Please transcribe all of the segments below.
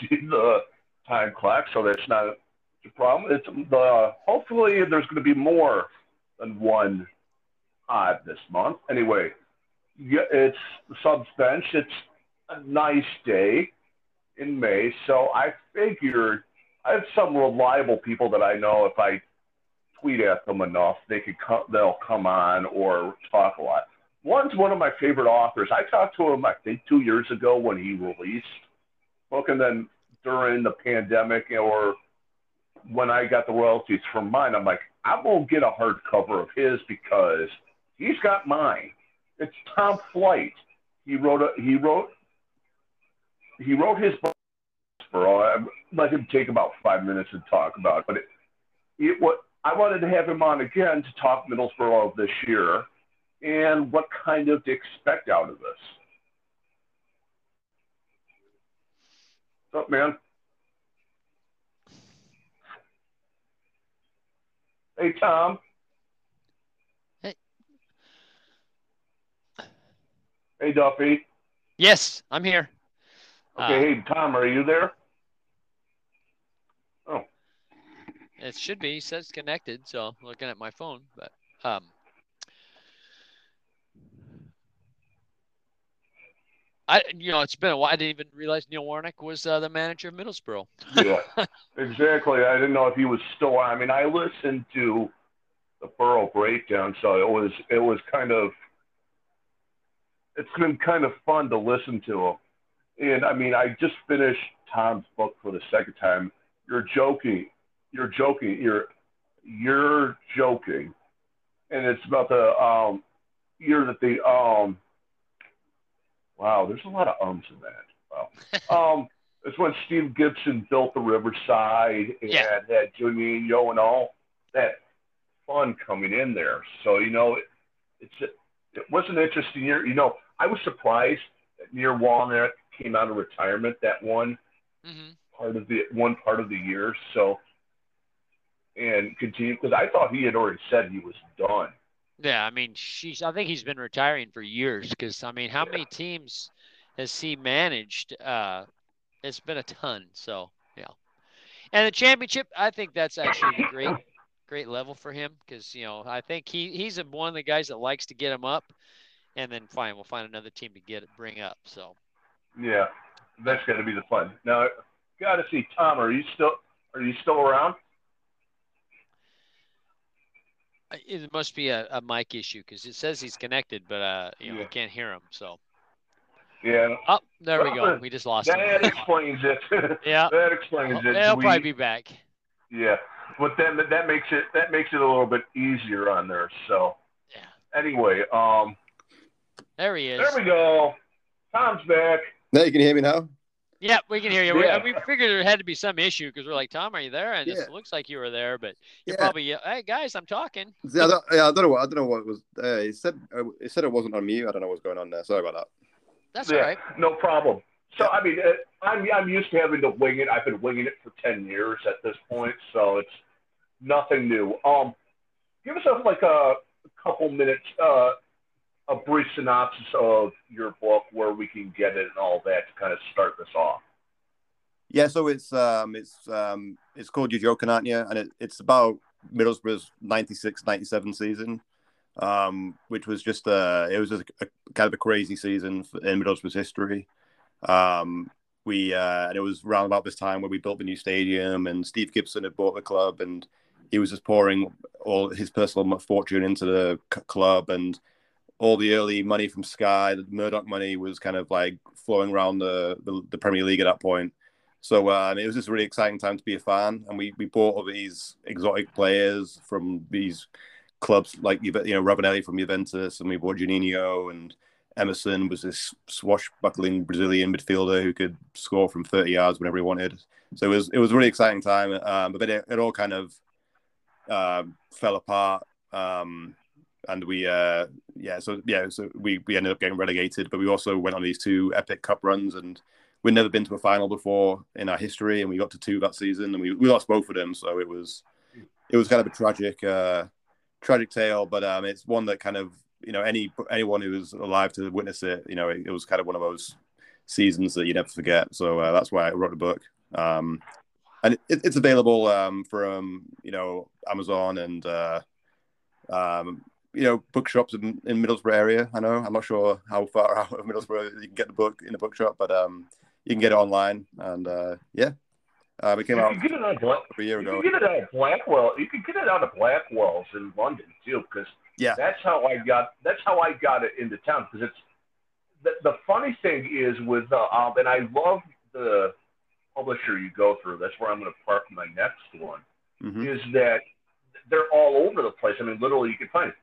see the time clock, so that's not a problem. It's the hopefully there's going to be more than one odd this month. Anyway, it's the subs bench. It's a nice day in May, so I figured I have some reliable people that I know if I tweet at them enough, they could come, they'll come on or talk a lot. One's one of my favorite authors. I talked to him, I think, two years ago when he released book, and then during the pandemic or when I got the royalties from mine, I'm like, I'm gonna get a hardcover of his because he's got mine. It's Tom Flight. He wrote a he wrote he wrote his book for all. I let him take about five minutes to talk about, it. but it, it what I wanted to have him on again to talk Middlesbrough this year and what kind of to expect out of this. What's up, man? Hey, Tom. Hey. Hey, Duffy. Yes, I'm here. Okay, uh, hey, Tom, are you there? Oh. It should be. He says connected, so I'm looking at my phone, but um I, you know, it's been a while. I didn't even realize Neil Warnock was uh, the manager of Middlesbrough. yeah, exactly. I didn't know if he was still. I mean, I listened to the Boro breakdown, so it was it was kind of it's been kind of fun to listen to him. And I mean, I just finished Tom's book for the second time. You're joking. You're joking. You're you're joking, and it's about the um year that the um Wow, there's a lot of ums in that. Wow. um, it's when Steve Gibson built the Riverside and yeah. had Juninho and all that fun coming in there. So you know, it, it's it was an interesting year. You know, I was surprised that Neil Warnock came out of retirement that one mm-hmm. part of the one part of the year. So and continue because I thought he had already said he was done. Yeah, I mean, she's. I think he's been retiring for years because I mean, how many teams has he managed? Uh, it's been a ton. So yeah, and the championship, I think that's actually great, great level for him because you know I think he he's one of the guys that likes to get him up, and then fine, we'll find another team to get it bring up. So yeah, that's going to be the fun. Now, got to see Tom. Are you still are you still around? It must be a, a mic issue because it says he's connected, but uh, you know, yeah. we can't hear him. So. Yeah. Oh, there we go. We just lost that him. That explains it. yeah. that explains it. He'll we, probably be back. Yeah, but then that makes it that makes it a little bit easier on there. So. Yeah. Anyway, um. There he is. There we go. Tom's back. Now you can hear me now. Yeah, we can hear you. Yeah. We, we figured there had to be some issue because we're like, Tom, are you there? And yeah. it looks like you were there, but you yeah. probably, hey guys, I'm talking. Yeah, I don't, yeah, I don't know what I don't know what was. Uh, he said uh, he said it wasn't on mute. I don't know what's going on there. Sorry about that. That's yeah, all right. No problem. So I mean, uh, I'm I'm used to having to wing it. I've been winging it for ten years at this point, so it's nothing new. Um, give us like a, a couple minutes. Uh, a brief synopsis of your book, where we can get it, and all that to kind of start this off. Yeah, so it's um, it's um, it's called you? And it, it's about Middlesbrough's 96-97 season, um, which was just a it was a, a, kind of a crazy season in Middlesbrough's history. Um, we uh, and it was around about this time where we built the new stadium, and Steve Gibson had bought the club, and he was just pouring all his personal fortune into the club, and all the early money from Sky, the Murdoch money was kind of like flowing around the, the, the Premier League at that point. So um, it was just a really exciting time to be a fan, and we we bought all these exotic players from these clubs like you know Ravanelli from Juventus, and we bought Juninho and Emerson was this swashbuckling Brazilian midfielder who could score from 30 yards whenever he wanted. So it was it was a really exciting time, um, but then it, it all kind of uh, fell apart. Um, and we uh yeah so yeah so we we ended up getting relegated but we also went on these two epic cup runs and we'd never been to a final before in our history and we got to two that season and we, we lost both of them so it was it was kind of a tragic uh tragic tale but um it's one that kind of you know any anyone who was alive to witness it you know it, it was kind of one of those seasons that you never forget. So uh, that's why I wrote the book. Um, and it, it's available um, from you know Amazon and uh, um, you know bookshops in, in Middlesbrough area. I know I'm not sure how far out of Middlesbrough you can get the book in a bookshop, but um, you can get it online. And uh, yeah, uh, it came you out can get it on Black, a year you ago. can get it out of Blackwell. You can get it out of Blackwell's in London too, because Yeah. that's how I got. That's how I got it into town. Because it's the, the funny thing is with uh, um, and I love the publisher you go through. That's where I'm going to park my next one. Mhm. Is that they're all over the place. I mean, literally, you can find it.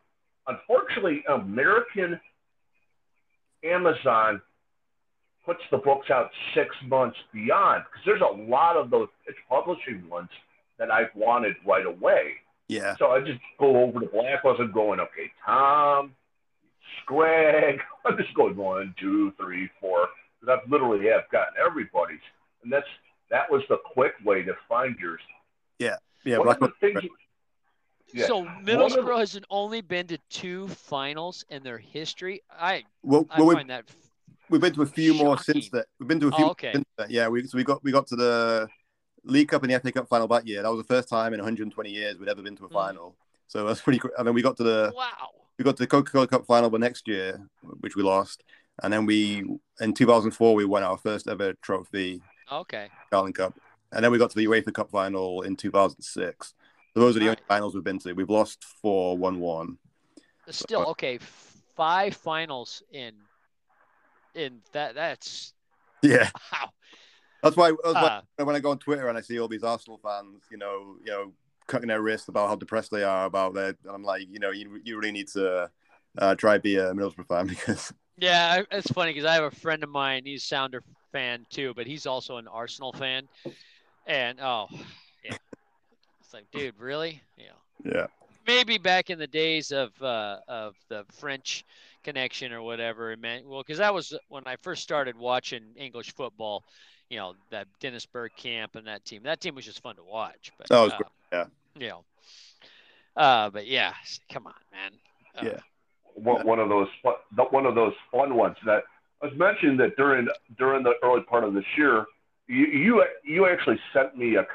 Unfortunately, American Amazon puts the books out six months beyond because there's a lot of those pitch publishing ones that I've wanted right away. Yeah. So I just go over to Blackwell's and going, okay, Tom, Scrag. I'm just going one, two, three, four. Because I've literally have gotten everybody's, and that's that was the quick way to find yours. Yeah. One of the things, yeah. So One of Middlesbrough has only been to two finals in their history. I well, I well, we, find that we've been to a few more since that. We've been to a few. Oh, okay. since that. Yeah. We so we got we got to the League Cup and the FA Cup final that year. That was the first time in 120 years we'd ever been to a Mm. final. So that's pretty. cool. And then we got to the wow. we got to the Coca Cola Cup final the next year, which we lost. And then we in 2004 we won our first ever trophy, Okay. Carling Cup. And then we got to the UEFA Cup final in 2006. Those are the only finals we've been to. We've lost four, one, one. Still okay. Five finals in in that. That's Yeah, wow. that's why, that's why Uh, when I go on Twitter and I see all these Arsenal fans, you know, you know, cutting their wrists about how depressed they are about that, I'm like, you know, you, you really need to uh, try be a Middlesbrough fan because Yeah, it's funny because I have a friend of mine. He's a Sounder fan too, but he's also an Arsenal fan. And oh, it's like, dude, really? Yeah. yeah, Maybe back in the days of uh, of the French connection or whatever, it meant well, because that was when I first started watching English football. You know that Dennis Bergkamp and that team. That team was just fun to watch. But That was uh, great, yeah. You know. Uh, but yeah, come on, man. Uh, Yeah. one, one of those fu- one of those fun ones that I was mentioning that during during the early part of this year, you you, you actually sent me a,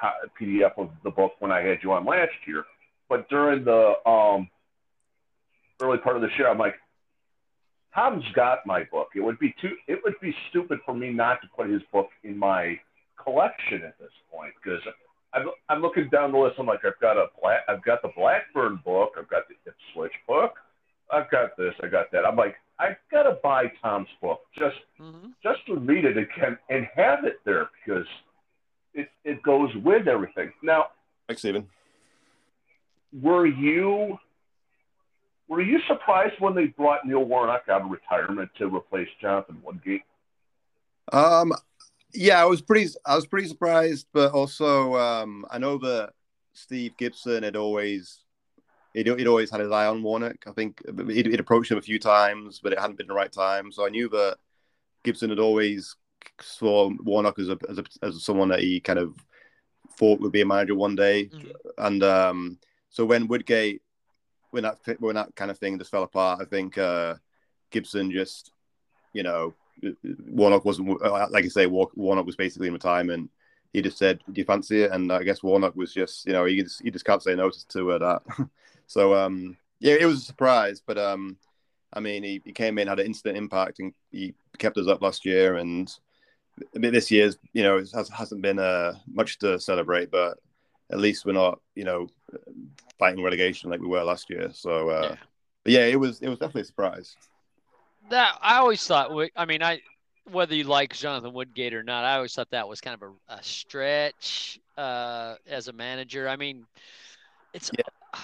PDF of the book when I had you on last year, but during the um, early part of this year, I'm like, Tom's got my book. It would be too it would be stupid for me not to put his book in my collection at this point because. I'm, I'm looking down the list. I'm like, I've got a black, I've got the Blackburn book, I've got the Ipswich book, I've got this, I got that. I'm like, I've got to buy Tom's book just hmm just to read it again and have it there because it it goes with everything. Now, thanks, Stephen. were you were you surprised when they brought Neil Warnock out of retirement to replace Jonathan Woodgate? Um, yeah, I was pretty, I was pretty surprised, but also, um, I know that Steve Gibson had always, he'd, he'd always had his eye on Warnock. I think he'd, he'd approached him a few times, but it hadn't been the right time. So I knew that Gibson had always saw Warnock as a, as a, as someone that he kind of thought would be a manager one day. Mhm. And um, so when Woodgate, when that when that kind of thing just fell apart, I think uh, Gibson just, you know, Warnock wasn't like I say, Warnock was basically in retirement. He just said, "Do you fancy it?" And I guess Warnock was just, you know, he just he just can't say no to uh, that. so um, yeah, it was a surprise, but um, I mean, he, he came in, had an instant impact, and he kept us up last year. And I mean, this year's, you know, it has, hasn't been uh, much to celebrate, but at least we're not, you know, fighting relegation like we were last year. So uh, Yeah. but yeah, it was it was definitely a surprise. That I always thought. Wood- I mean, I whether you like Jonathan Woodgate or not, I always thought that was kind of a, a stretch uh, as a manager. I mean, it's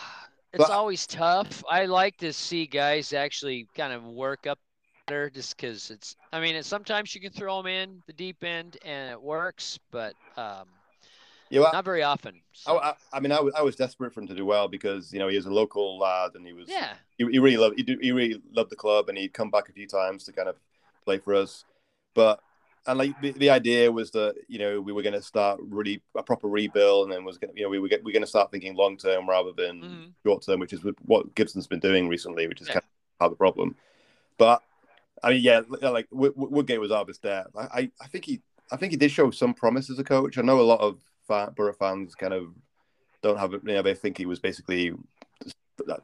it's But- always tough. I like to see guys actually kind of work up better, just because it's. I mean, it's, sometimes you can throw them in the deep end and it works, but um, Yeah, well, not very often. I, So, I, I mean, I was, I was desperate for him to do well because you know he was a local lad and he was yeah, he, he really loved he, he really loved the club and he'd come back a few times to kind of play for us. But and like the, the idea was that you know we were going to start really a proper rebuild and then was going you know we were we are going to start thinking long term rather than Mhm. short term, which is what Gibson's been doing recently, which is Yeah. kind of part of the problem. But I mean, yeah, like Woodgate was Arbus there. I, I think he, I think he did show some promise as a coach. I know a lot of Boro fans kind of don't have, you know, they think he was basically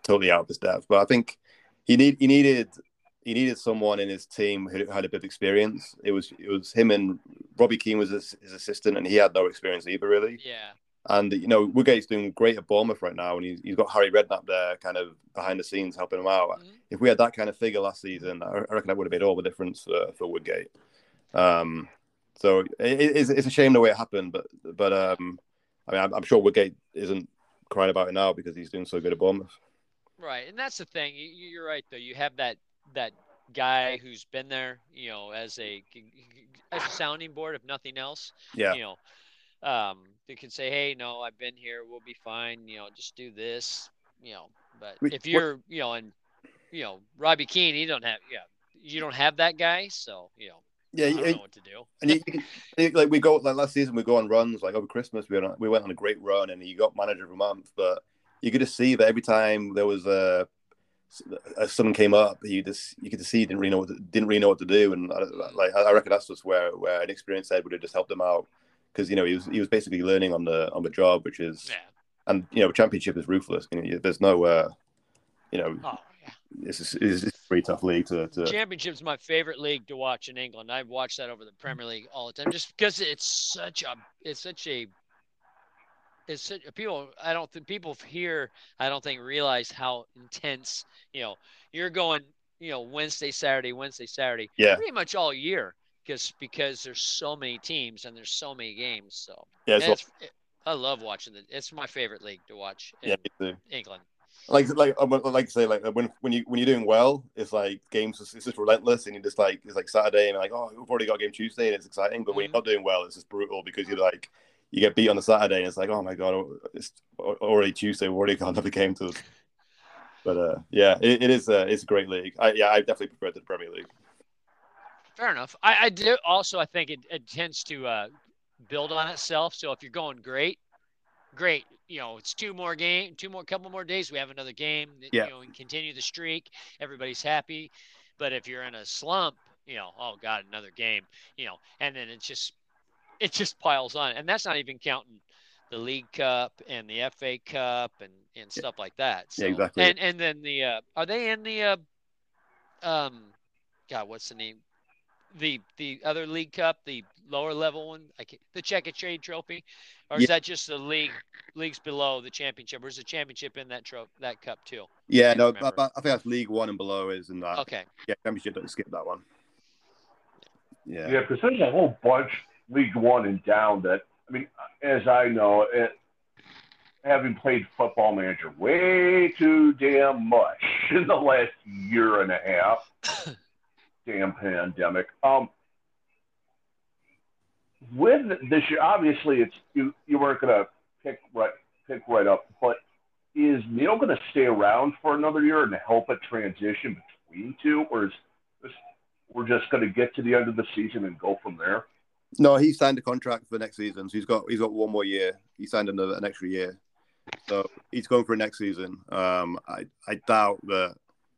totally out of his depth. But I think he need he needed he needed someone in his team who had a bit of experience. It was it was him and Robbie Keane was his, his assistant, and he had no experience either, really. Yeah. And you know, Woodgate's doing great at Bournemouth right now, and he's, he's got Harry Redknapp there, kind of behind the scenes helping him out. Mm-hmm. If we had that kind of figure last season, I reckon that would have made all the difference for, for Woodgate. Um, so it, it's, it's a shame the way it happened, but but um, I mean, I'm, I'm sure Woodgate isn't crying about it now because he's doing so good at Bournemouth. Right, and that's the thing. You're right, though. You have that that guy who's been there, you know, as a as a sounding board, if nothing else. Yeah. You know, um, they can say, "Hey, no, I've been here. We'll be fine. You know, just do this." You know, but if you're, you know, and you know, Robbie Keane, he don't have, yeah, you don't have that guy, so you know. Yeah, I don't know what to do. and you, you, like we go like last season, we go on runs. Like over Christmas, we went on, we went on a great run, and he got manager of a month. But you could just see that every time there was a uh, someone came up, you just you could just see he didn't really know what to, didn't really know what to do, and like I reckon that's just where where an experienced head would have just helped him out because you know he was he was basically learning on the on the job, which is yeah. and you know championship is ruthless. You know, there's no uh, you know. Oh, yeah. It's, a, it's a pretty tough league to, to. Championship's my favorite league to watch in England. I've watched that over the Premier League all the time, just because it's such a it's such a it's people. I don't think people here. I don't think realize how intense. You know, you're going. You know, Wednesday, Saturday, Wednesday, Saturday. Yeah. Pretty much all year because because there's so many teams and there's so many games. So yeah, so, it, I love watching it. It's my favorite league to watch. yeah. England. Like like I like to say like when when you when you're doing well, it's like games it's just relentless and you just like it's like Saturday and like oh we've already got game Tuesday and it's exciting, but mm-hmm. when you're mm-hmm. not doing well, it's just brutal because you're like you get beat on the Saturday and it's like oh my god it's already Tuesday, we've already got another game to. But uh, yeah, it, it is uh, it's a great league. I, yeah, I definitely prefer the Premier League. Fair enough. I, I do also. I think it, it tends to uh, build on itself. So if you're going great, great. You know, it's two more game, two more, couple more days. We have another game. Yeah. You know, and continue the streak. Everybody's happy. But if you're in a slump, you know, oh god, another game. You know, and then it's just, it just piles on, and that's not even counting the League Cup and the FA Cup and and stuff like that. So, yeah, exactly. And and then the uh, are they in the uh, um, God, what's the name? the the other league cup, the lower level one, like the Checkatrade Trophy, or is yeah. that just the league leagues below the championship, or is the championship in that tro- that cup too? Yeah, no, I, I, think that's League One and below is in that. Okay. Yeah, championship. Don't skip that one. Yeah. Yeah, because there's a whole bunch League One and down that I mean, as I know, it, having played Football Manager way too damn much in the last year and a half. damn pandemic. Um, with this year, obviously, it's you. You weren't going to pick right pick right up, but is Neil going to stay around for another year and help a transition between two, or is this, we're just going to get to the end of the season and go from there? No, he signed a contract for next season, so he's got he's got one more year. He signed another an extra year, so he's going for next season. Um, I I doubt that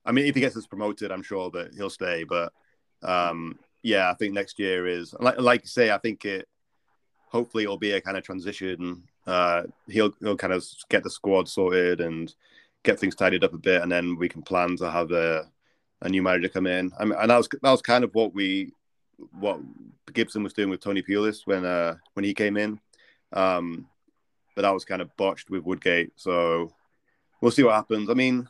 I mean, if he gets us promoted, I'm sure that he'll stay. But um, yeah, I think next year is like like you say. I think it hopefully it'll be a kind of transition. Uh, he'll he'll kind of get the squad sorted and get things tidied up a bit, and then we can plan to have a a new manager come in. I mean, and that was that was kind of what we what Gibson was doing with Tony Pulis when uh when he came in. Um, but that was kind of botched with Woodgate. So we'll see what happens. I mean,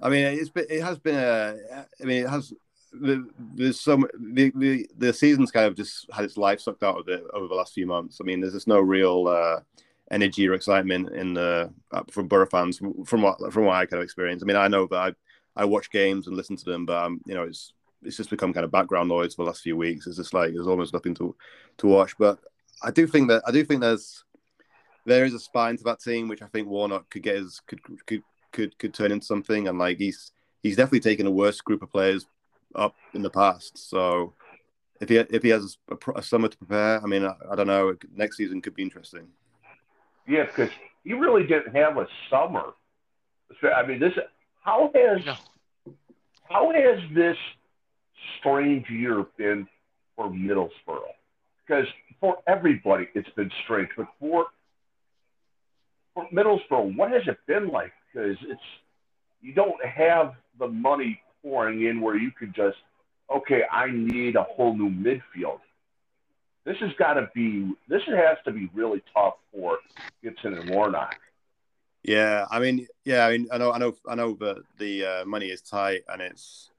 I mean, it's been, it has been a. I mean, it has. There's some the, the the season's kind of just had its life sucked out of it over the last few months. I mean, there's just no real uh, energy or excitement in the uh, from Boro fans from what from what I kind of experienced. I mean, I know that I I watch games and listen to them, but um, you know, it's it's just become kind of background noise for the last few weeks. It's just like there's almost nothing to to watch. But I do think that I do think there's there is a spine to that team, which I think Warnock could get his could could could could turn into something. And like he's he's definitely taken a worse group of players up in the past. So if he if he has a, a summer to prepare, I mean, I, I, don't know. Next season could be interesting. Yeah, because he really didn't have a summer. I mean, this how has no. how has this strange year been for Middlesbrough? Because for everybody, it's been strange, but for for Middlesbrough, what has it been like? Because it's you don't have the money pouring in where you could just, okay, I need a whole new midfield. This has got to be this has to be really tough for Gibson and Warnock. Yeah, I mean, yeah, I mean, I know, I know, I know that the uh, money is tight, and it's,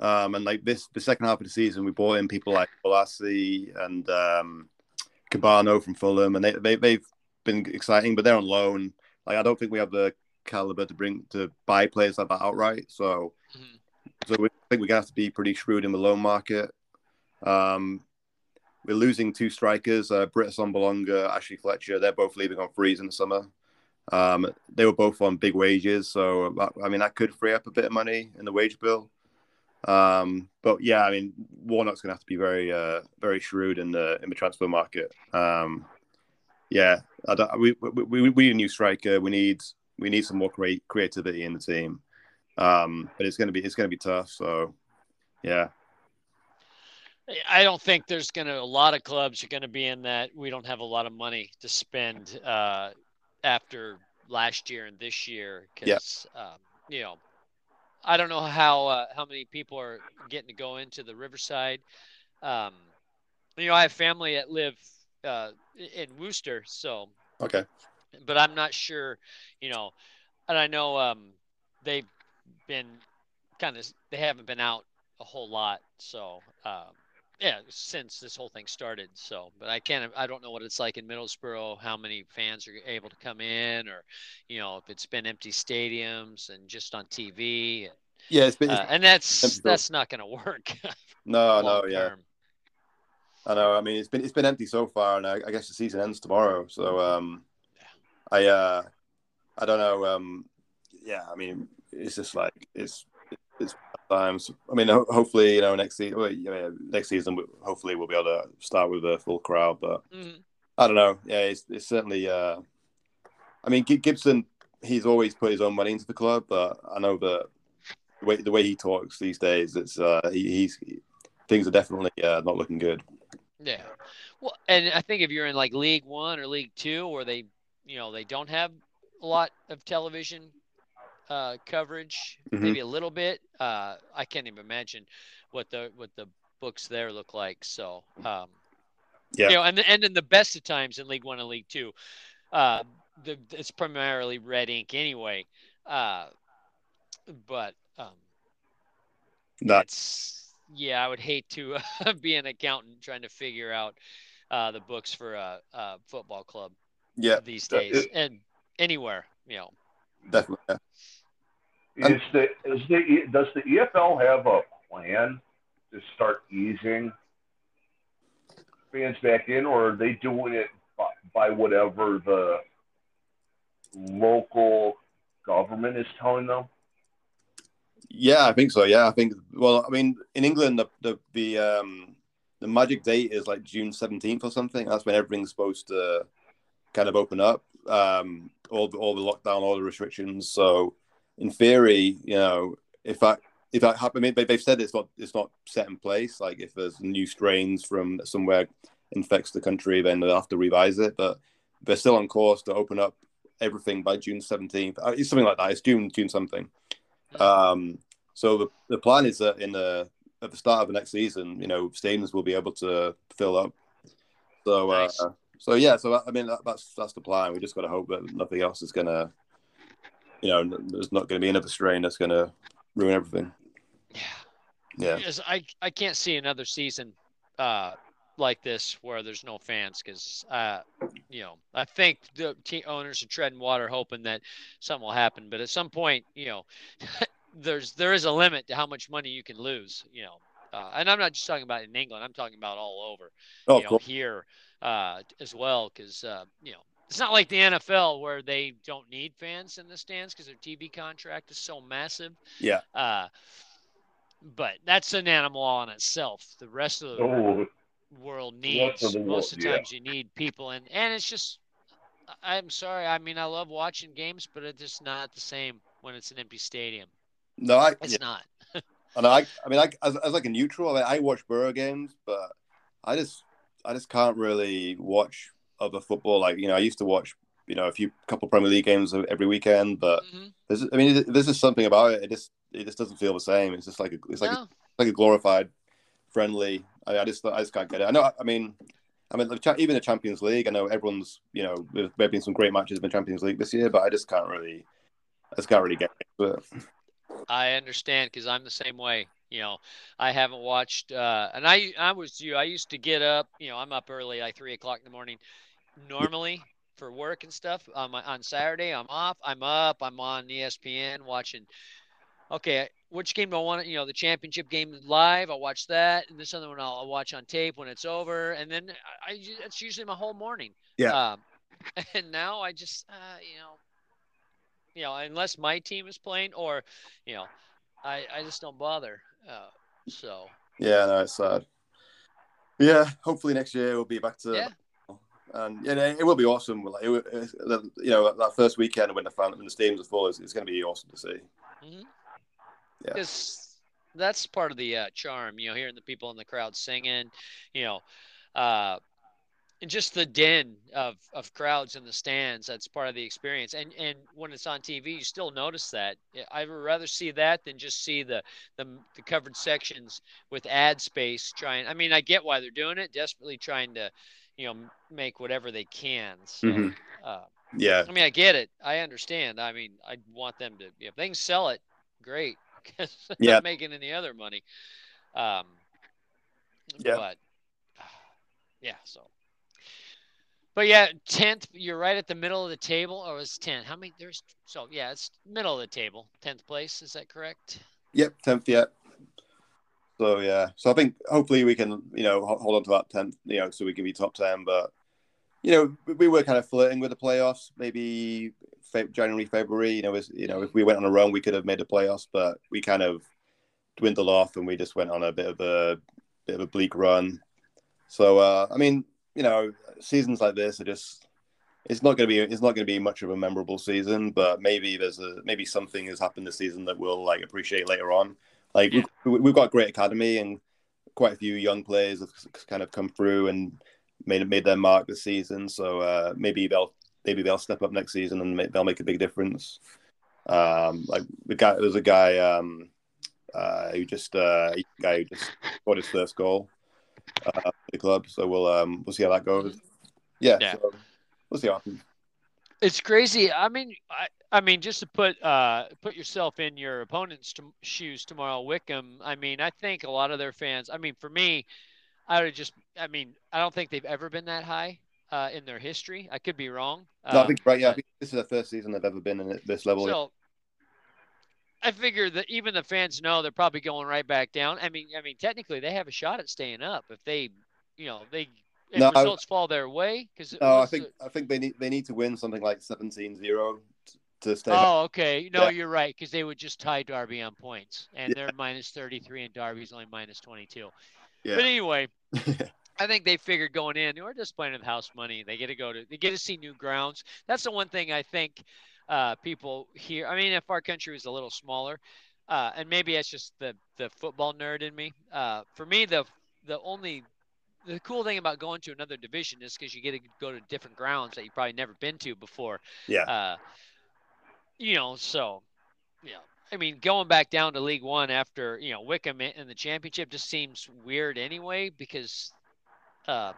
um, and like this, the second half of the season, we brought in people like Bolasie and um, Kebano from Fulham, and they, they they've been exciting, but they're on loan. Like, I don't think we have the caliber to bring to buy players like that outright. So, mm-hmm. so we I think we're gonna have to be pretty shrewd in the loan market. Um, we're losing two strikers, uh, Britt Assombalonga, Ashley Fletcher. They're both leaving on freeze in the summer. Um, they were both on big wages, so I mean that could free up a bit of money in the wage bill. Um, but yeah, I mean Warnock's going to have to be very, uh, very shrewd in the in the transfer market. Um, yeah, we, we, we need a new striker. We need we need some more cre- creativity in the team. Um, but it's going to be it's going to be tough. So yeah. I don't think there's going to a lot of clubs are going to be in that we don't have a lot of money to spend uh, after last year and this year because yeah. um, you know I don't know how uh, how many people are getting to go into the Riverside. Um, you know, I have family that live uh, in Worcester, so okay, but I'm not sure. You know, and I know um, they've been kind of they haven't been out a whole lot, so um, yeah, since this whole thing started. So, but I can't, I don't know what it's like in Middlesbrough how many fans are able to come in, or, you know, if it's been empty stadiums and just on TV. and, Yeah, it's been, uh, and that's that's not going to work. no, no, yeah. I know. I mean, it's been it's been empty so far, and I, I guess the season ends tomorrow. So, um, I uh, I don't know. Um, yeah, I mean, it's just like it's it's times. I mean, hopefully, you know, next season, well, know, next season, hopefully, we'll be able to start with a full crowd. But mm-hmm. I don't know. Yeah, it's, it's certainly. Uh, I mean, Gibson, he's always put his own money into the club, but I know that the way the way he talks these days, it's uh, he, he's things are definitely uh, not looking good. Yeah, well, and I think if you're in like League One or League Two, where they, you know, they don't have a lot of television uh, coverage, mm-hmm. maybe a little bit. Uh, I can't even imagine what the what the books there look like. So, um, yeah, you know, and and in the best of times in League One and League Two, uh, the, it's primarily red ink anyway. Uh, but um, that's yeah, I would hate to uh, be an accountant trying to figure out uh, the books for a, a football club. Yeah, these days it, and anywhere, you know. Definitely. Yeah. Is the is the does the EFL have a plan to start easing fans back in, or are they doing it by, by whatever the local government is telling them? Yeah, I think so. Yeah, I think. Well, I mean, in England, the the the um the magic date is like June seventeenth or something. That's when everything's supposed to kind of open up. Um, all the, all the lockdown, all the restrictions. So in theory, you know, if that if that happen, I mean, they've said it's not it's not set in place. Like if there's new strains from somewhere infects the country, then they'll have to revise it. But they're still on course to open up everything by June seventeenth. Uh, it's something like that. It's June June something. Um, so the, the plan is that in the at the start of the next season, you know, stadiums will be able to fill up. So, uh, nice. uh, so yeah, so I mean, that, that's that's the plan. We just got to hope that nothing else is gonna you know, there's not going to be another strain that's going to ruin everything. Yeah. Yeah. Because I, I can't see another season uh, like this where there's no fans because, uh, you know, I think the team owners are treading water hoping that something will happen. But at some point, you know, there's there is a limit to how much money you can lose, you know. Uh, and I'm not just talking about in England. I'm talking about all over, oh, you know, cool. here uh, as well, because uh, you know it's not like the NFL where they don't need fans in the stands because their TV contract is so massive. Yeah. Uh, but that's an animal on itself. The rest of the oh, world needs the most of the times yeah. you need people and and it's just I'm sorry. I mean, I love watching games, but it's just not the same when it's an empty stadium. No, I, it's yeah. not. And I, I mean, I, as, as like a neutral, I, mean, I watch Boro games, but I just, I just can't really watch other football. Like, you know, I used to watch, you know, a few couple Premier League games every weekend, but mm-hmm. there's, I mean, there's just something about it. It just, it just doesn't feel the same. It's just like, a, it's like, no. a, like a glorified friendly. I, I, just, I just can't get it. I know. I mean, I mean, even the Champions League. I know everyone's, you know, there have been some great matches in the Champions League this year, but I just can't really, I just can't really get it. I understand because I'm the same way. You know, I haven't watched, uh, and I I was you. I used to get up. You know, I'm up early, like three o'clock in the morning, normally for work and stuff. Um, on Saturday, I'm off. I'm up. I'm on ESPN watching. Okay, which game do I want? You know, the championship game live. I'll watch that, and this other one I'll, I'll watch on tape when it's over, and then I, I it's usually my whole morning. Yeah. Um, and now I just, uh, you know, you know, unless my team is playing or, you know, I, I just don't bother. Uh, so. Yeah, no, it's sad. Yeah, hopefully next year we'll be back to. Yeah. And yeah, it will be awesome. Like, it, it, you know, that first weekend when the fan, when the stadiums are full, it's, it's going to be awesome to see. Mm-hmm. Yeah. Because that's part of the uh, charm, you know, hearing the people in the crowd singing, you know, uh, and just the din of, of crowds in the stands that's part of the experience and and when it's on tv you still notice that i would rather see that than just see the, the the covered sections with ad space trying i mean i get why they're doing it desperately trying to you know make whatever they can so mm-hmm. uh, yeah i mean i get it i understand i mean i want them to if they can sell it great because yeah. not making any other money um yeah but yeah so but yeah, tenth. You're right at the middle of the table, or was ten? How many? There's so yeah, it's middle of the table. Tenth place. Is that correct? Yep, tenth. Yeah. So yeah, so I think hopefully we can you know hold on to that tenth, you know, so we can be top ten. But you know, we were kind of flirting with the playoffs, maybe January, February. You know, as you know, if we went on a run, we could have made the playoffs, but we kind of dwindled off, and we just went on a bit of a bit of a bleak run. So uh, I mean, you know, seasons like this are just it's not going to be it's not going to be much of a memorable season, but maybe there's a maybe something has happened this season that we'll like appreciate later on. Like yeah. we've, we've got a great academy and quite a few young players have kind of come through and made made their mark this season. So uh, maybe they'll maybe they'll step up next season and make, they'll make a big difference. Um, like the guy, there's a guy um, uh, who just uh, a guy who just scored his first goal uh, the club. So we'll um, we'll see how that goes. Yeah, yeah. So we'll see how happens. It's crazy. I mean, I, I mean, just to put uh, put yourself in your opponent's t- shoes tomorrow, Wycombe. I mean, I think a lot of their fans. I mean, for me, I would just. I mean, I don't think they've ever been that high uh, in their history. I could be wrong. No, I think right. Yeah, I think this is the first season they've ever been in this level. So, I figure that even the fans know they're probably going right back down. I mean, I mean, technically they have a shot at staying up if they, you know, they if no, results I, fall their way. Because no, I think a, I think they need they need to win something like 17-0 to stay. Oh, okay. No, yeah. you're right because they would just tie Derby on points, and yeah. they're minus thirty three, and Derby's only minus twenty two. Yeah. But anyway. I think they figured going in, or just playing with house money. They get to go to, they get to see new grounds. That's the one thing I think uh, people here. I mean, if our country was a little smaller, uh, and maybe it's just the the football nerd in me. Uh, for me, the the only the cool thing about going to another division is because you get to go to different grounds that you've probably never been to before. Yeah. Uh, you know, so yeah. I mean, going back down to League One after you know Wycombe in the championship just seems weird anyway because uh,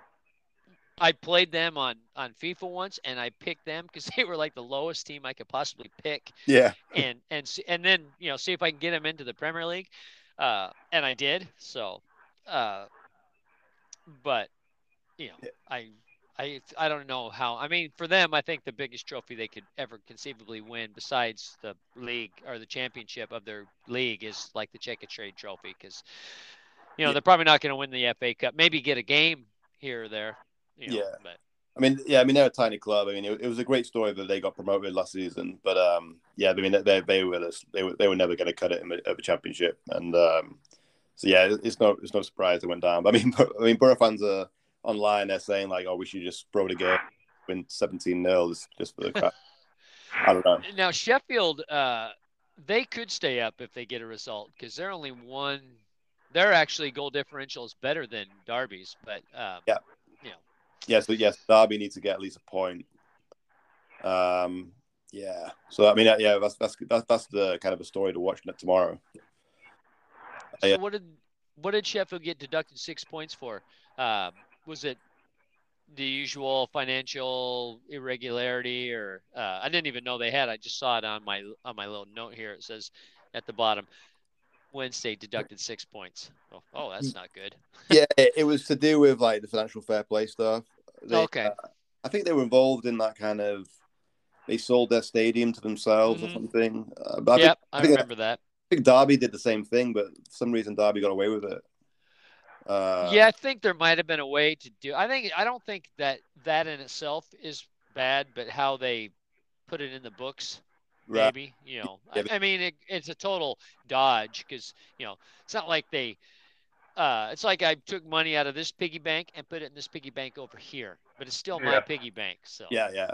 I played them on on FIFA once, and I picked them because they were like the lowest team I could possibly pick. Yeah. and and and then you know see if I can get them into the Premier League, uh, and I did. So, uh, but you know. I I I don't know how. I mean, for them, I think the biggest trophy they could ever conceivably win, besides the league or the championship of their league, is like the Checkatrade Trophy because. You know, yeah. they're probably not going to win the FA Cup. Maybe get a game here or there. You know, yeah. But. I mean, yeah, I mean they're a tiny club. I mean, it, it, was a great story that they got promoted last season, but um, yeah, I mean they they were they were they were never going to cut it in the, the championship, and um, so yeah, it's no it's no surprise it went down. But I mean, I mean, Boro fans are online. They're saying like, oh, we should just throw the game, win seventeen 0 just for the crap. I don't know. Now Sheffield, uh, they could stay up if they get a result because they're only one. Their actually goal differential is better than Derby's, but um, Yeah. you know, Yeah, so yes, Derby needs to get at least a point. Um, yeah. So I mean, yeah, that's that's that's that's the kind of a story to watch tomorrow. So Yeah. what did what did Sheffield get deducted six points for? Um, was it the usual financial irregularity, or uh, I didn't even know they had? I just saw it on my on my little note here. It says at the bottom, Wednesday deducted six points. Oh, oh that's not good. yeah, it, it was to do with like the financial fair play stuff. They, Okay. uh, I think they were involved in that kind of. They sold their stadium to themselves Mhm. or something. Uh, but I think, yep, I think- remember that. I think Derby did the same thing, but for some reason Derby got away with it. Uh, yeah, I think there might have been a way to do. I think I don't think that that in itself is bad, but how they put it in the books, right. maybe you know. Yeah, I, I mean, it, it's a total dodge because you know it's not like they. Uh, it's like I took money out of this piggy bank and put it in this piggy bank over here, but it's still my piggy bank. So Yeah, yeah,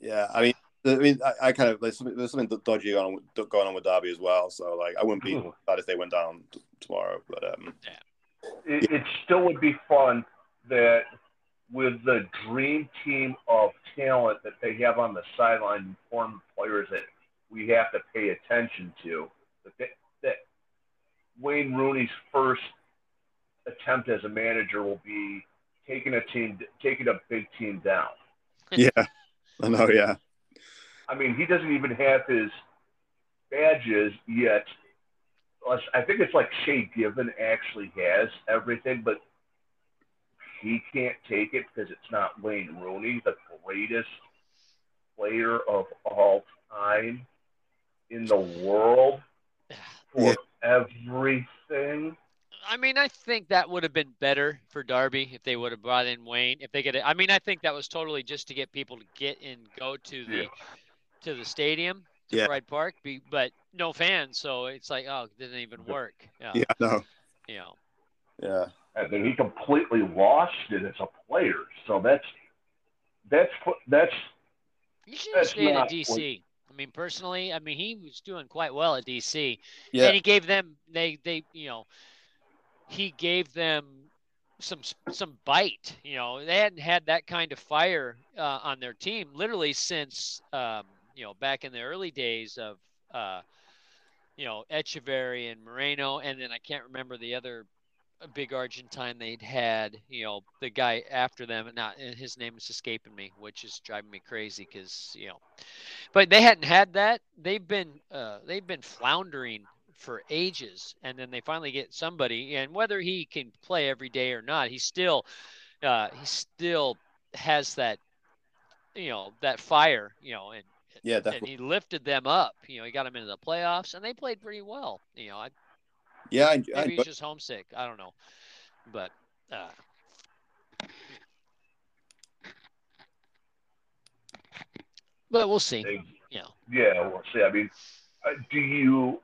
yeah. I mean, I mean, I, I kind of there's something, there's something dodgy going on, with- going on with Derby as well. So like, I wouldn't be Ooh. sad if they went down t- tomorrow. But um, it, it still would be fun that with the dream team of talent that they have on the sideline, former players that we have to pay attention to, that, they, that Wayne Rooney's first attempt as a manager will be taking a team, taking a big team down. yeah, I know. Yeah, I mean, he doesn't even have his badges yet. I think it's like Shay Given actually has everything, but he can't take it because it's not Wayne Rooney, the greatest player of all time in the world for everything. I mean, I think that would have been better for Derby if they would have brought in Wayne. If they could, I mean, I think that was totally just to get people to get and go to the Yeah. To the stadium to Yeah. Pride Park, be, but no fans, so it's like, oh, it didn't even work. Yeah, yeah, no, you know. yeah, And then he completely lost it as a player. So that's that's that's You should have That's stayed at not DC. I mean, personally, I mean, he was doing quite well at DC, yeah, and he gave them they they you know he gave them some some bite. You know, they hadn't had that kind of fire uh, on their team literally since um, you know back in the early days of uh, you know Etcheverry and Moreno, and then I can't remember the other big Argentine they'd had. You know, the guy after them, and not and his name is escaping me, which is driving me crazy because you know, but they hadn't had that. They've been uh, they've been floundering for ages, and then they finally get somebody, and whether he can play every day or not, he still uh, he still has that you know that fire, you know, and yeah, and he lifted them up. You know, he got them into the playoffs, and they played pretty well. You know, I, Yeah, I, I maybe he's enjoyed- just homesick. I don't know, but uh, but we'll see. Ex- You know, Yeah, we'll see. I mean, uh, do you?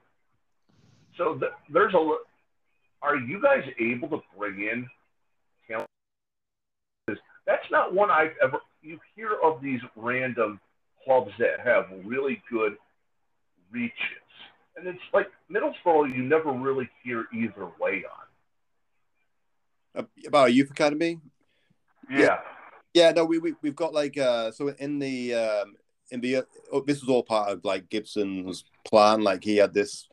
So th- there's a. Are you guys able to bring in talent? 'Cause That's not one I've ever. You hear of these random clubs that have really good reaches, and it's like Middlesbrough. You never really hear either way on. About a youth academy. Yeah. Yeah, no, we, we we've got like uh so in the um in the oh, this was all part of like Gibson's plan. Like he had this,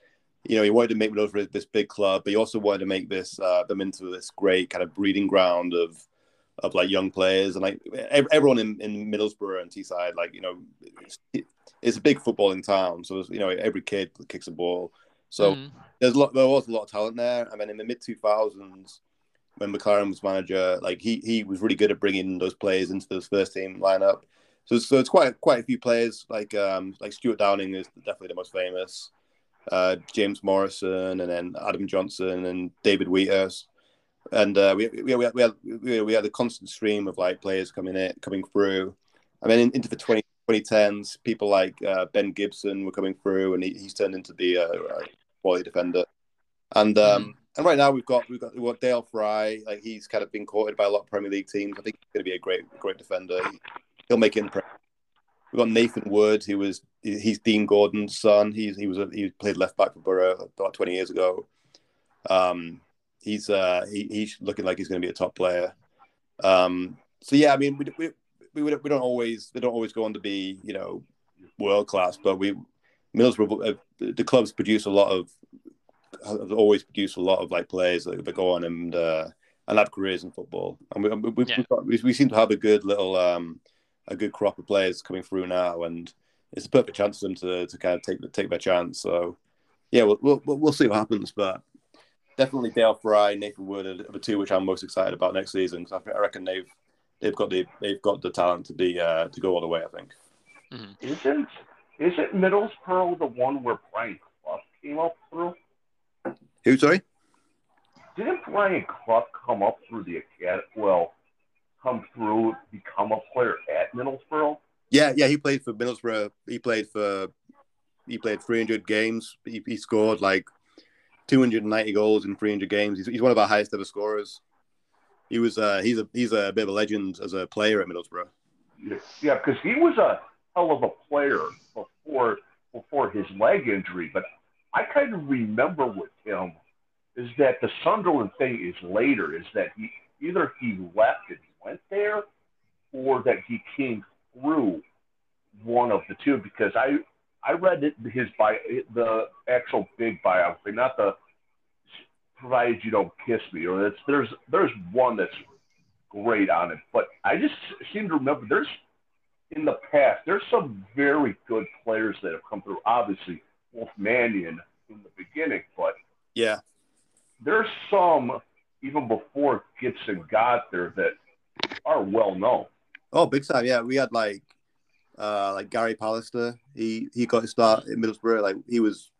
you know, he wanted to make Middlesbrough this big club, but he also wanted to make this uh them into this great kind of breeding ground of of like young players and like everyone in, in Middlesbrough and Teesside, like you know, it's, it's a big footballing town, so you know every kid kicks a ball. So Mhm. there's a lot, there was a lot of talent there. I mean, in the mid 2000s, when McClaren was manager, like he he was really good at bringing those players into those first team lineup. So so it's quite quite a few players like um like Stuart Downing is definitely the most famous. Uh, James Morrison and then Adam Johnson and David Wheathurst. And uh, we, we, we, had, we, had, we we had a constant stream of like players coming in, coming through. I mean, in, into the 20, 2010s, people like uh, Ben Gibson were coming through, and he, he's turned into the a quality defender. And um, and right now we've got we've got, we've got Dael Fry. Like he's kind of been courted by a lot of Premier League teams. I think he's going to be a great great defender. He, he'll make it in. We've got Nathan Wood, who was he's Dean Gordon's son. He's he was a, he played left back for Boro about twenty years ago. Um, he's uh, he, he's looking like he's going to be a top player. Um, so yeah, I mean, we we we, we don't always they don't always go on to be you know world class, but we Middlesbrough uh, the clubs produce a lot of have always produced a lot of like players that, that go on and uh, and have careers in football, and we we, yeah. we, we seem to have a good little um, a good crop of players coming through now, and it's a perfect chance for them to, to kind of take take their chance. So yeah, we'll we'll, we'll see what happens, but definitely Dael Fry, Nathan Wood are the two which I'm most excited about next season because I reckon they've they've got the they've got the talent to be uh, to go all the way. I think. Mm-hmm. Isn't isn't Middlesbrough the one where Brian Clough came up through? Who sorry? Didn't Brian Clough come up through the academy? Well, come through become a player at Middlesbrough? Yeah, yeah, he played for Middlesbrough. He played for he played 300 games. He, he scored like 290 goals in 300 games. He's, he's one of our highest ever scorers. He was uh, he's a he's a bit of a legend as a player at Middlesbrough. Yeah, because he was a hell of a player before before his leg injury. But I kind of remember with him is that the Sunderland thing is later. Is that he either he left and went there, or that he came through one of the two. Because I I read it, his bio, the actual big biography, not the provided you don't kiss me, or there's there's one that's great on it. But I just seem to remember there's in the past there's some very good players that have come through. Obviously, Wilf Mannion in the beginning, but yeah, there's some even before Gibson got there that are well known. Oh, big time! Yeah, we had like uh like Gary Pallister. He he got his start in Middlesbrough. Like he was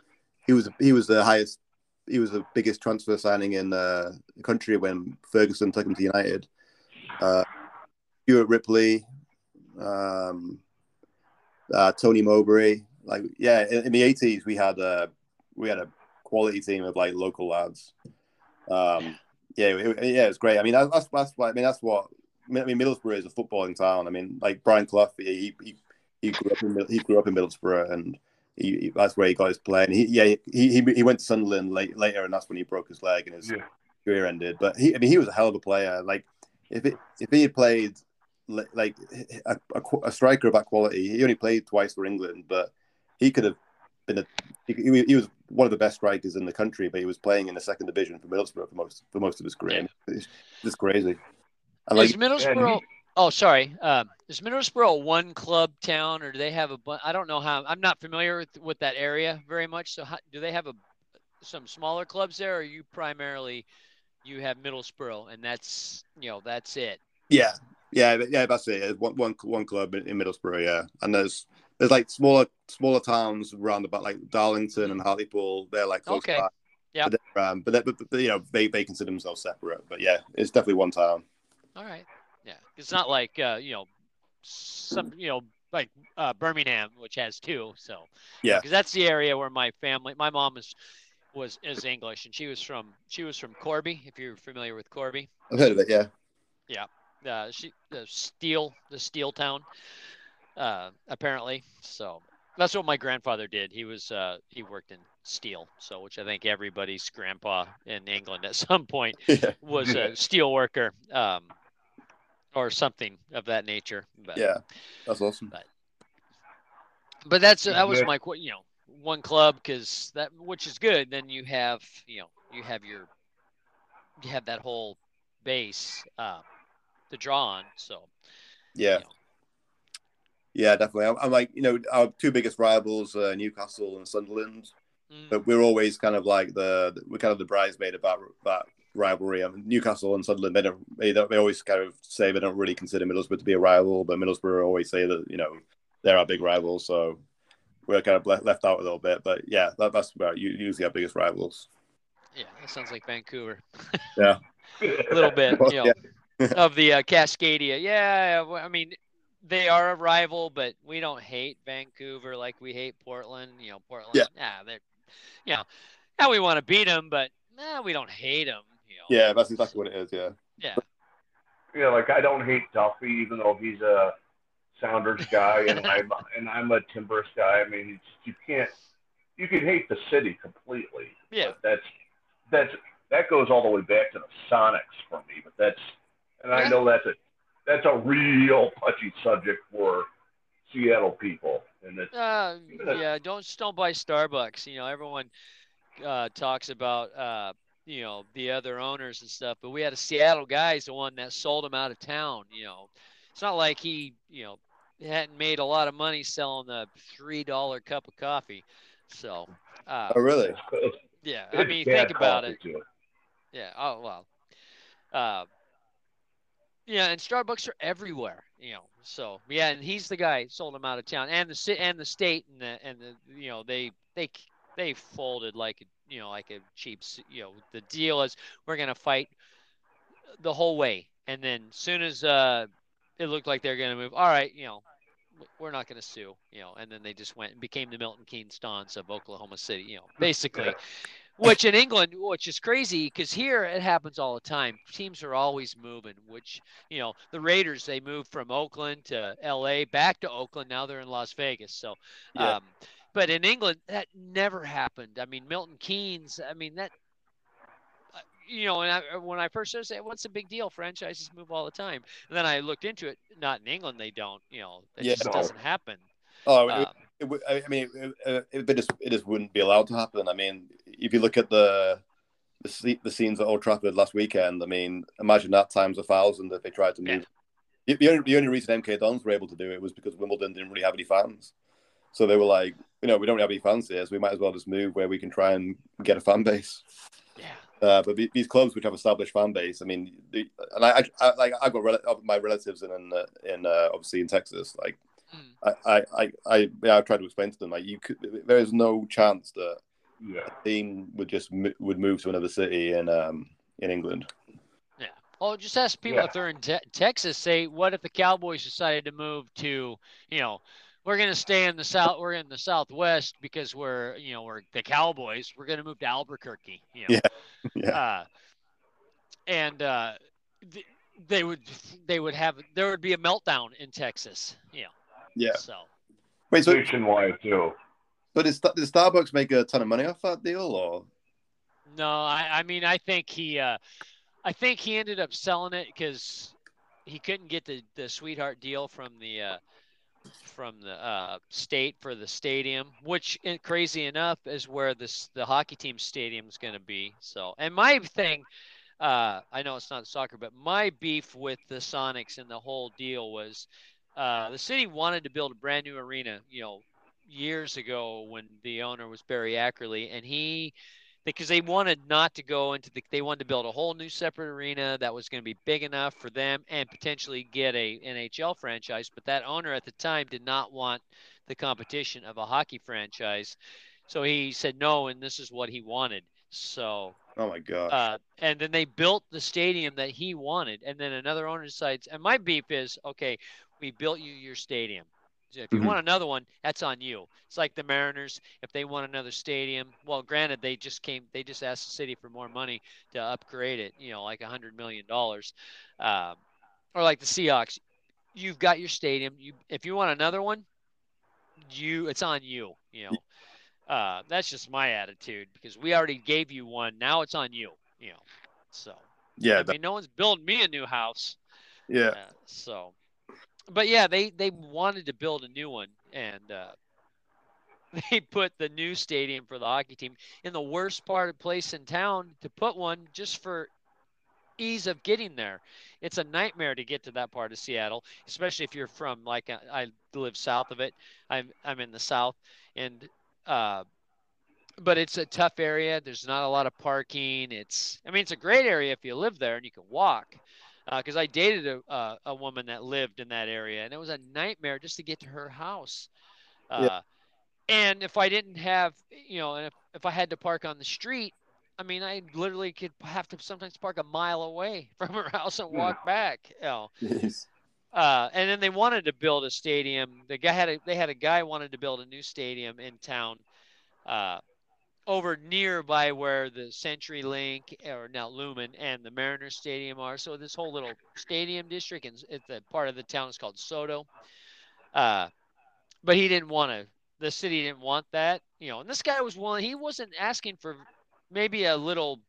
he was he was the highest he was the biggest transfer signing in uh, the country when Ferguson took him to United. Uh, Stuart Ripley, um, uh, Tony Mowbray. Like yeah, in, in the eighties we had a we had a quality team of like local lads. Um, yeah, it, yeah, it's great. I mean, that's that's what I mean. That's what I mean. Middlesbrough is a footballing town. I mean, like Brian Clough, he he, he grew up in he grew up in Middlesbrough, and he, he that's where he got his play. And he yeah he he, he went to Sunderland late, later, and that's when he broke his leg and his yeah. career ended. But he I mean he was a hell of a player. Like if it if he had played like a, a, a striker of that quality, he only played twice for England, but he could have been a he, he, was one of the best strikers in the country, but he was playing in the second division for Middlesbrough for most for most of his career. Yeah. It's just crazy. And like, is Middlesbrough? Oh, sorry. Um, is Middlesbrough a one club town, or do they have a? I don't know how. I'm not familiar with, with that area very much. So, how, do they have a some smaller clubs there, or are you primarily you have Middlesbrough, and that's you know that's it? Yeah, yeah, yeah. That's it. One one one club in, in Middlesbrough. Yeah, and there's there's like smaller smaller towns around about like Darlington and Hartlepool. They're like close okay. By. Yeah. But, um, but, but, but, you know they, they consider themselves separate. But yeah, it's definitely one town. All right. Yeah, it's not like uh, you know some you know like uh, Birmingham, which has two. So yeah, because that's the area where my family, my mom is was is English, and she was from she was from Corby. If you're familiar with Corby, I've heard of it. Yeah. Yeah. Uh, she the steel the steel town uh, apparently. So that's what my grandfather did. He was uh, he worked in steel, so which I think everybody's grandpa in England at some point yeah. was a steel worker um, or something of that nature. But, yeah, that's awesome. But, but that's that was my you know one club because that which is good. Then you have you know you have your you have that whole base uh, to draw on. So yeah. You know, yeah, definitely. I'm, I'm, like, you know, our two biggest rivals, uh, Newcastle and Sunderland, mm. but we're always kind of like the we're kind of the bridesmaid about that rivalry. I mean, Newcastle and Sunderland, they don't, they don't, they always kind of say they don't really consider Middlesbrough to be a rival, but Middlesbrough always say that you know they're our big rivals, so we're kind of left, out a little bit. But yeah, that, that's about usually our biggest rivals. Yeah, that sounds like Vancouver. yeah, a little bit, you know, yeah. of the uh, Cascadia. Yeah, I mean, they are a rival, but we don't hate Vancouver like we hate Portland. You know, Portland. Yeah, nah, they're, you know, now we want to beat them, but nah, we don't hate them. You? Yeah, that's exactly what it is. Yeah. Yeah. Yeah, like I don't hate Duffy, even though he's a Sounders guy, and I'm and I'm a Timbers guy. I mean, it's, you can't you can hate the city completely. Yeah. But that's that's that goes all the way back to the Sonics for me. But that's and Yeah. I know that's a that's a real touchy subject for Seattle people, and it's Uh, Even a- yeah, don't don't buy Starbucks. You know, everyone uh, talks about uh, you know the other owners and stuff, but we had a Seattle guy is the one that sold him out of town. You know, it's not like he you know hadn't made a lot of money selling the three dollar cup of coffee. So, uh, Oh, really? yeah, I mean, think about it. too. Yeah. Oh well. Uh, yeah, and Starbucks are everywhere, you know. So yeah, and he's the guy sold him out of town, and the and the state and the and the you know they they they folded like a, you know like a cheap you know the deal is we're gonna fight the whole way, and then soon as uh it looked like they're gonna move, all right, you know. We're not going to sue, you know, and then they just went and became the Milton Keynes Dons of Oklahoma City, you know, basically which in England, which is crazy because here it happens all the time. Teams are always moving, which, you know, the Raiders, they moved from Oakland to LA, back to Oakland. Now they're in Las Vegas. So, Yeah. um, but in England, that never happened. I mean, Milton Keynes, I mean, that, uh, you know, and I, when I first started saying, what's the big deal? Franchises move all the time. And then I looked into it. Not in England, they don't, you know, it Yeah. just No. doesn't happen. Oh, Um, it, would- I mean, it, it, it just it just wouldn't be allowed to happen. I mean, if you look at the the, the scenes at Old Trafford last weekend, I mean, imagine that times a thousand if they tried to Yeah. move. The, the only the only reason MK Dons were able to do it was because Wimbledon didn't really have any fans, so they were like, you know, we don't really have any fans here, so we might as well just move where we can try and get a fan base. yeah. Uh, but the- these clubs which have established fan base, I mean, the, and I, I, I like I've got rel- my relatives in in, uh, in uh, obviously in Texas. Like, Mm. I, I, I, I, yeah, I tried to explain to them like you could. There is no chance that Yeah. a team would just mo- would move to another city in um in England. Yeah. Well, just ask people Yeah. if they're in te- Texas. Say, what if the Cowboys decided to move to, you know, we're going to stay in the south. We're in the Southwest because we're, you know, we're the Cowboys. We're going to move to Albuquerque. You know? Yeah. Uh, and uh, th- they would, they would have, there would be a meltdown in Texas. You know. Yeah. So Wait, so Nationwide too. But did, Sta- did Starbucks make a ton of money off that deal, or no, I, I mean, I think he, uh, I think he ended up selling it because he couldn't get the the sweetheart deal from the. Uh, from the uh, state for the stadium, which eh, crazy enough is where this the hockey team stadium is going to be. So, and my thing, uh, I know it's not soccer, but my beef with the Sonics and the whole deal was uh, the city wanted to build a brand new arena, you know, years ago when the owner was Barry Ackerley, and he because they wanted not to go into the they wanted to build a whole new separate arena that was going to be big enough for them and potentially get a NHL franchise but that owner at the time did not want the competition of a hockey franchise. So he said no and this is what he wanted. So oh my gosh, uh, and then they built the stadium that he wanted and then another owner decides and my beef is okay we built you your stadium if you Mhm. want another one that's on you. It's like the mariners if they want another stadium well granted they just came they just asked the city for more money to upgrade it you know like a hundred million dollars um, or like the seahawks. You've got your stadium. You if you want another one you it's on you you know. Uh, that's just my attitude because we already gave you one. Now it's on you you know. So yeah, i that- mean no one's building me a new house. Yeah, uh, so, but yeah, they they wanted to build a new one, and uh, they put the new stadium for the hockey team in the worst part of place in town to put one just for ease of getting there. It's a nightmare to get to that part of Seattle, especially if you're from like uh, I live south of it. I'm I'm in the south, and uh, but it's a tough area. There's not a lot of parking. It's I mean it's a great area if you live there and you can walk because I dated a, uh, a woman that lived in that area, and it was a nightmare just to get to her house. Uh, Yeah. And if I didn't have, you know, and if, if I had to park on the street, I mean, I literally could have to sometimes park a mile away from her house and walk back. You know. Uh, and then they wanted to build a stadium. The guy had a, they had a guy wanted to build a new stadium in town, uh, over nearby where the Century Link or now Lumen and the Mariners Stadium are. So this whole little stadium district and it's a part of the town is called SoDo. Uh, but he didn't want to. The city didn't want that, you know. And this guy was willing. He wasn't asking for maybe a little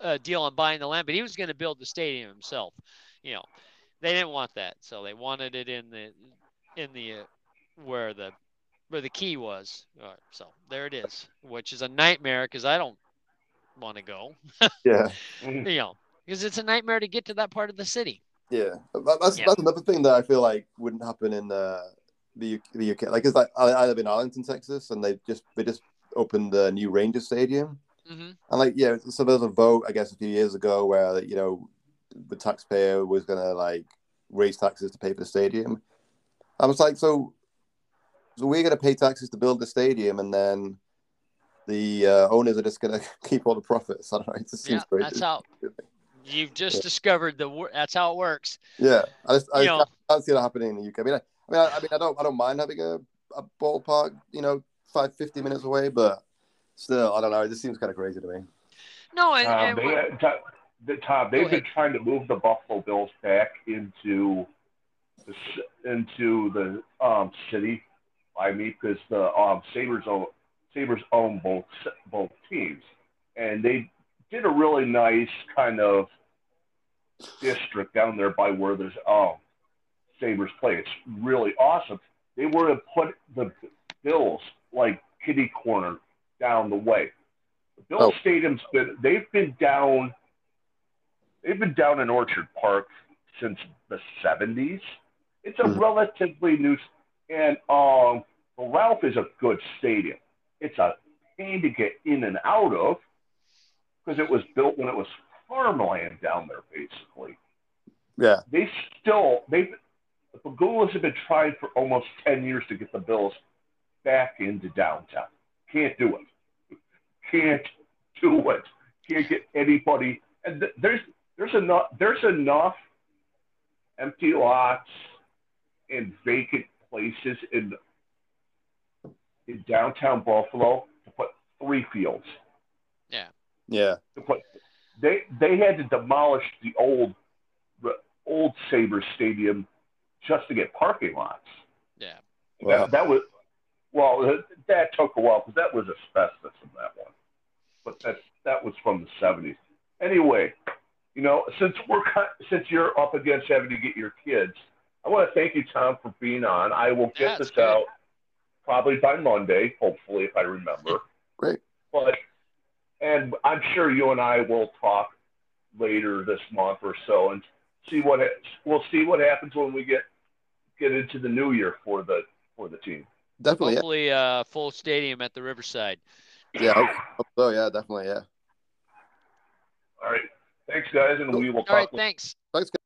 uh, deal on buying the land, but he was going to build the stadium himself. You know, they didn't want that, so they wanted it in the in the uh, where the where the key was. so there it is, which is a nightmare because I don't want to go. yeah, you know, because it's a nightmare to get to that part of the city. Yeah, that's yeah. that's another thing that I feel like wouldn't happen in uh, the the UK. Like, cause like I, I live in Arlington, Texas, and they just they just opened the new Ranger Stadium, mm-hmm. and like yeah, so there was a vote I guess a few years ago where you know the taxpayer was gonna like raise taxes to pay for the stadium. I was like, so so we're gonna pay taxes to build the stadium, and then the uh, owners are just gonna keep all the profits. I don't know. It just seems yeah, crazy. That's how you've just yeah. discovered the that's how it works. Yeah, I just I can't, can't, see that happening in the UK. I mean, I, I mean, I, I, mean, I don't I don't mind having a, a ballpark, you know, five fifty minutes away, but still, I don't know. It just seems kind of crazy to me. No, and, um, and they, the, Tom, they've been trying to move the Buffalo Bills back into the, into the um, city by me because the um, Sabres own Sabres own both both teams, and they did a really nice kind of district down there by where there's um Sabres play. It's really awesome. They were to put the Bills like kitty corner down the way. The Bills oh. Stadium's been they've been down they've been down in Orchard Park since the seventies. It's a mm-hmm. relatively new and um Ralph is a good stadium. It's a pain to get in and out of because it was built when it was farmland down there, basically. Yeah. They still they the Pegulas have been trying for almost ten years to get the Bills back into downtown. Can't do it. Can't do it. Can't get anybody. And th- there's there's enough there's enough empty lots and vacant places in in downtown Buffalo to put three fields. Yeah. Yeah. To put they they had to demolish the old old Sabres Stadium just to get parking lots. Yeah. Wow. That, that was well that took a while because that was asbestos in that one, but that that was from the seventies. Anyway, you know since we're since you're up against having to get your kids, I want to thank you, Tom, for being on. I will get yeah, this good. out probably by Monday, hopefully, if I remember. Great. But and I'm sure you and I will talk later this month or so and see what we'll see what happens when we get get into the new year for the for the team. Definitely. Hopefully, yeah. uh, full stadium at the Riverside. Yeah. Hope so. Yeah. Definitely. Yeah. All right. Thanks, guys, and we will talk. All right. Thanks. Thanks, guys.